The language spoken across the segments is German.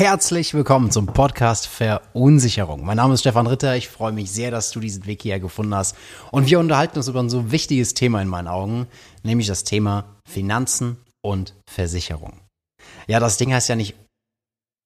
Herzlich willkommen zum Podcast Verunsicherung. Mein Name ist Stefan Ritter. Ich freue mich sehr, dass du diesen Weg hierher gefunden hast. Und wir unterhalten uns über ein so wichtiges Thema in meinen Augen, nämlich das Thema Finanzen und Versicherung. Ja, das Ding heißt ja nicht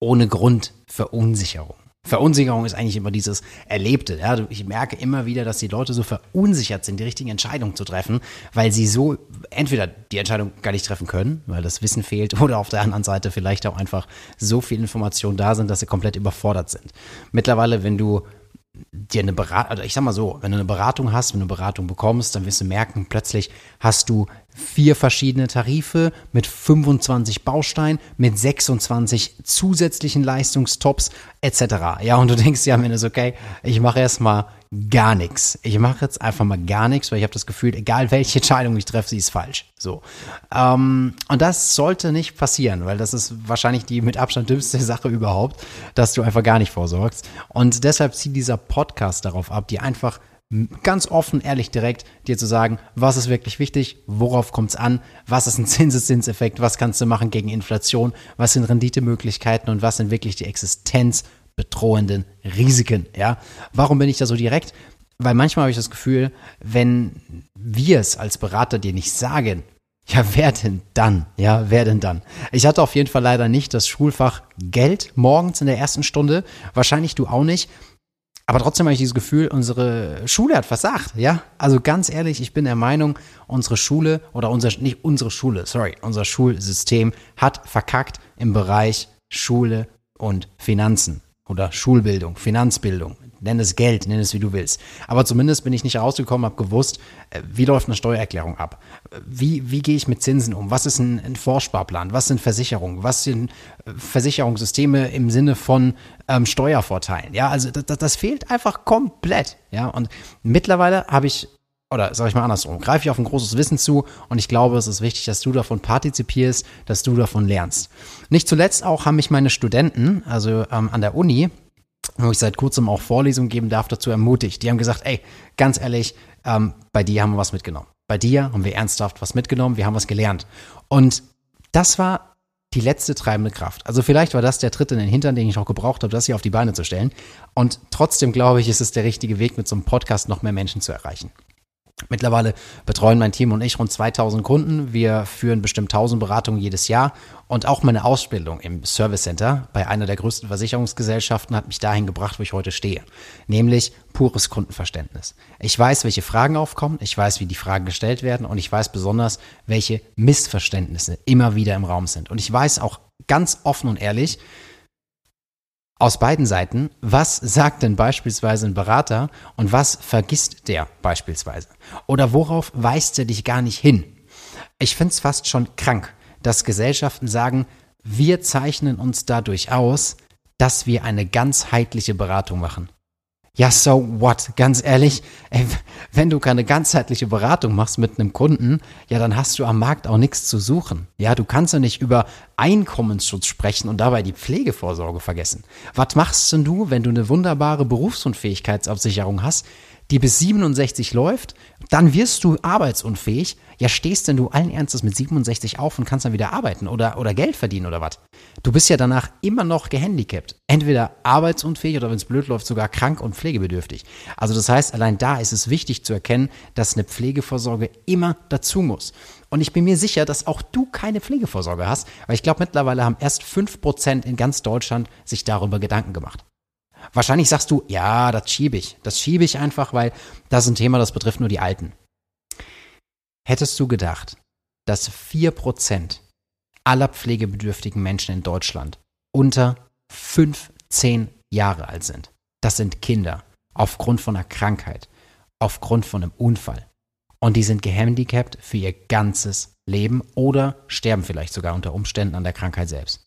ohne Grund Verunsicherung. Verunsicherung ist eigentlich immer dieses Erlebte. Ja? Ich merke immer wieder, dass die Leute so verunsichert sind, die richtigen Entscheidungen zu treffen, weil sie so entweder die Entscheidung gar nicht treffen können, weil das Wissen fehlt, oder auf der anderen Seite vielleicht auch einfach so viel Informationen da sind, dass sie komplett überfordert sind. Mittlerweile, wenn du dir eine Beratung, also ich sag mal so, wenn du eine Beratung hast, wenn du eine Beratung bekommst, dann wirst du merken, plötzlich hast du vier verschiedene Tarife mit 25 Bausteinen, mit 26 zusätzlichen Leistungstops etc. Ja, und du denkst ja am Ende so, okay, ich mache erstmal gar nichts. Ich mache jetzt einfach mal gar nichts, weil ich habe das Gefühl, egal welche Entscheidung ich treffe, sie ist falsch. So. Ähm, und das sollte nicht passieren, weil das ist wahrscheinlich die mit Abstand dümmste Sache überhaupt, dass du einfach gar nicht vorsorgst. Und deshalb zieht dieser Podcast darauf ab, dir einfach ganz offen, ehrlich, direkt dir zu sagen, was ist wirklich wichtig, worauf kommt es an, was ist ein Zinseszinseffekt, was kannst du machen gegen Inflation, was sind Renditemöglichkeiten und was sind wirklich die existenzbedrohenden Risiken. Ja? Warum bin ich da so direkt? Weil manchmal habe ich das Gefühl, wenn wir es als Berater dir nicht sagen, ja, wer denn dann? Ja, wer denn dann? Ich hatte auf jeden Fall leider nicht das Schulfach Geld morgens in der ersten Stunde. Wahrscheinlich du auch nicht. Aber trotzdem habe ich dieses Gefühl, unsere Schule hat versagt, ja? Also ganz ehrlich, ich bin der Meinung, unsere Schule oder unser, nicht unsere Schule, sorry, unser Schulsystem hat verkackt im Bereich Schule und Finanzen oder Schulbildung, Finanzbildung nenn es Geld, nenn es wie du willst. Aber zumindest bin ich nicht rausgekommen, habe gewusst, äh, wie läuft eine Steuererklärung ab? Wie, wie gehe ich mit Zinsen um? Was ist ein, ein Vorsparplan? Was sind Versicherungen? Was sind äh, Versicherungssysteme im Sinne von ähm, Steuervorteilen? Ja, also das, das fehlt einfach komplett. Ja, und mittlerweile habe ich oder sage ich mal andersrum, greife ich auf ein großes Wissen zu und ich glaube, es ist wichtig, dass du davon partizipierst, dass du davon lernst. Nicht zuletzt auch haben mich meine Studenten, also ähm, an der Uni, wo ich seit kurzem auch Vorlesungen geben darf, dazu ermutigt. Die haben gesagt, ey, ganz ehrlich, ähm, bei dir haben wir was mitgenommen. Bei dir haben wir ernsthaft was mitgenommen, wir haben was gelernt. Und das war die letzte treibende Kraft. Also vielleicht war das der Tritt in den Hintern, den ich auch gebraucht habe, das hier auf die Beine zu stellen. Und trotzdem glaube ich, ist es der richtige Weg, mit so einem Podcast noch mehr Menschen zu erreichen. Mittlerweile betreuen mein Team und ich rund 2000 Kunden. Wir führen bestimmt 1000 Beratungen jedes Jahr. Und auch meine Ausbildung im Service Center bei einer der größten Versicherungsgesellschaften hat mich dahin gebracht, wo ich heute stehe. Nämlich pures Kundenverständnis. Ich weiß, welche Fragen aufkommen. Ich weiß, wie die Fragen gestellt werden. Und ich weiß besonders, welche Missverständnisse immer wieder im Raum sind. Und ich weiß auch ganz offen und ehrlich, aus beiden Seiten, was sagt denn beispielsweise ein Berater und was vergisst der beispielsweise? Oder worauf weist er dich gar nicht hin? Ich finde es fast schon krank, dass Gesellschaften sagen, wir zeichnen uns dadurch aus, dass wir eine ganzheitliche Beratung machen. Ja, so what? Ganz ehrlich, ey, wenn du keine ganzheitliche Beratung machst mit einem Kunden, ja, dann hast du am Markt auch nichts zu suchen. Ja, du kannst ja nicht über Einkommensschutz sprechen und dabei die Pflegevorsorge vergessen. Was machst denn du, wenn du eine wunderbare Berufsunfähigkeitsabsicherung hast, die bis 67 läuft, dann wirst du arbeitsunfähig. Ja, stehst denn du allen Ernstes mit 67 auf und kannst dann wieder arbeiten oder, oder Geld verdienen oder was? Du bist ja danach immer noch gehandicapt. Entweder arbeitsunfähig oder wenn es blöd läuft, sogar krank und pflegebedürftig. Also das heißt, allein da ist es wichtig zu erkennen, dass eine Pflegevorsorge immer dazu muss. Und ich bin mir sicher, dass auch du keine Pflegevorsorge hast, weil ich glaube, mittlerweile haben erst 5% in ganz Deutschland sich darüber Gedanken gemacht. Wahrscheinlich sagst du, ja, das schiebe ich. Das schiebe ich einfach, weil das ist ein Thema, das betrifft nur die Alten. Hättest du gedacht, dass 4% aller pflegebedürftigen Menschen in Deutschland unter 15 Jahre alt sind? Das sind Kinder aufgrund von einer Krankheit, aufgrund von einem Unfall. Und die sind gehandicapt für ihr ganzes Leben oder sterben vielleicht sogar unter Umständen an der Krankheit selbst.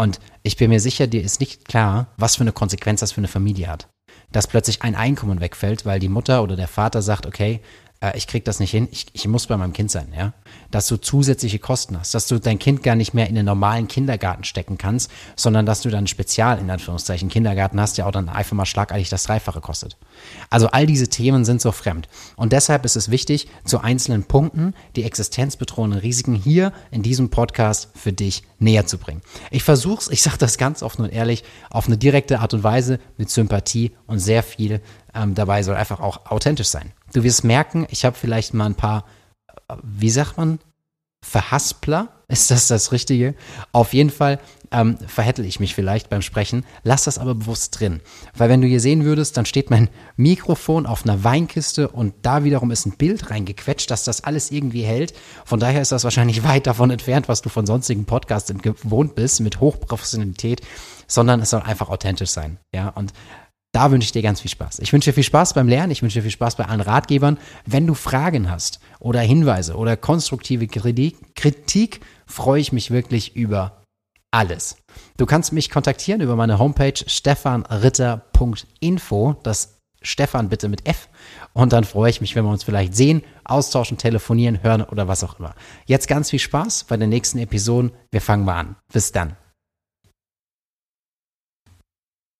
Und ich bin mir sicher, dir ist nicht klar, was für eine Konsequenz das für eine Familie hat. Dass plötzlich ein Einkommen wegfällt, weil die Mutter oder der Vater sagt, okay, äh, ich krieg das nicht hin, ich, ich muss bei meinem Kind sein, ja. Dass du zusätzliche Kosten hast, dass du dein Kind gar nicht mehr in den normalen Kindergarten stecken kannst, sondern dass du dann spezial in Anführungszeichen Kindergarten hast, der auch dann einfach mal schlagartig das Dreifache kostet. Also all diese Themen sind so fremd. Und deshalb ist es wichtig, zu einzelnen Punkten die existenzbedrohenden Risiken hier in diesem Podcast für dich näher zu bringen. Ich versuche es, ich sage das ganz offen und ehrlich, auf eine direkte Art und Weise mit Sympathie und sehr viel ähm, dabei soll einfach auch authentisch sein. Du wirst merken, ich habe vielleicht mal ein paar, wie sagt man, Verhaspler, ist das das Richtige? Auf jeden Fall ähm, verhettel ich mich vielleicht beim Sprechen. Lass das aber bewusst drin. Weil wenn du hier sehen würdest, dann steht mein Mikrofon auf einer Weinkiste und da wiederum ist ein Bild reingequetscht, dass das alles irgendwie hält. Von daher ist das wahrscheinlich weit davon entfernt, was du von sonstigen Podcasts gewohnt bist, mit Hochprofessionalität, sondern es soll einfach authentisch sein. Ja, und da wünsche ich dir ganz viel Spaß. Ich wünsche dir viel Spaß beim Lernen. Ich wünsche dir viel Spaß bei allen Ratgebern. Wenn du Fragen hast oder Hinweise oder konstruktive Kritik, freue ich mich wirklich über alles. Du kannst mich kontaktieren über meine Homepage stefanritter.info. Das Stefan bitte mit F. Und dann freue ich mich, wenn wir uns vielleicht sehen, austauschen, telefonieren, hören oder was auch immer. Jetzt ganz viel Spaß bei den nächsten Episoden. Wir fangen mal an. Bis dann.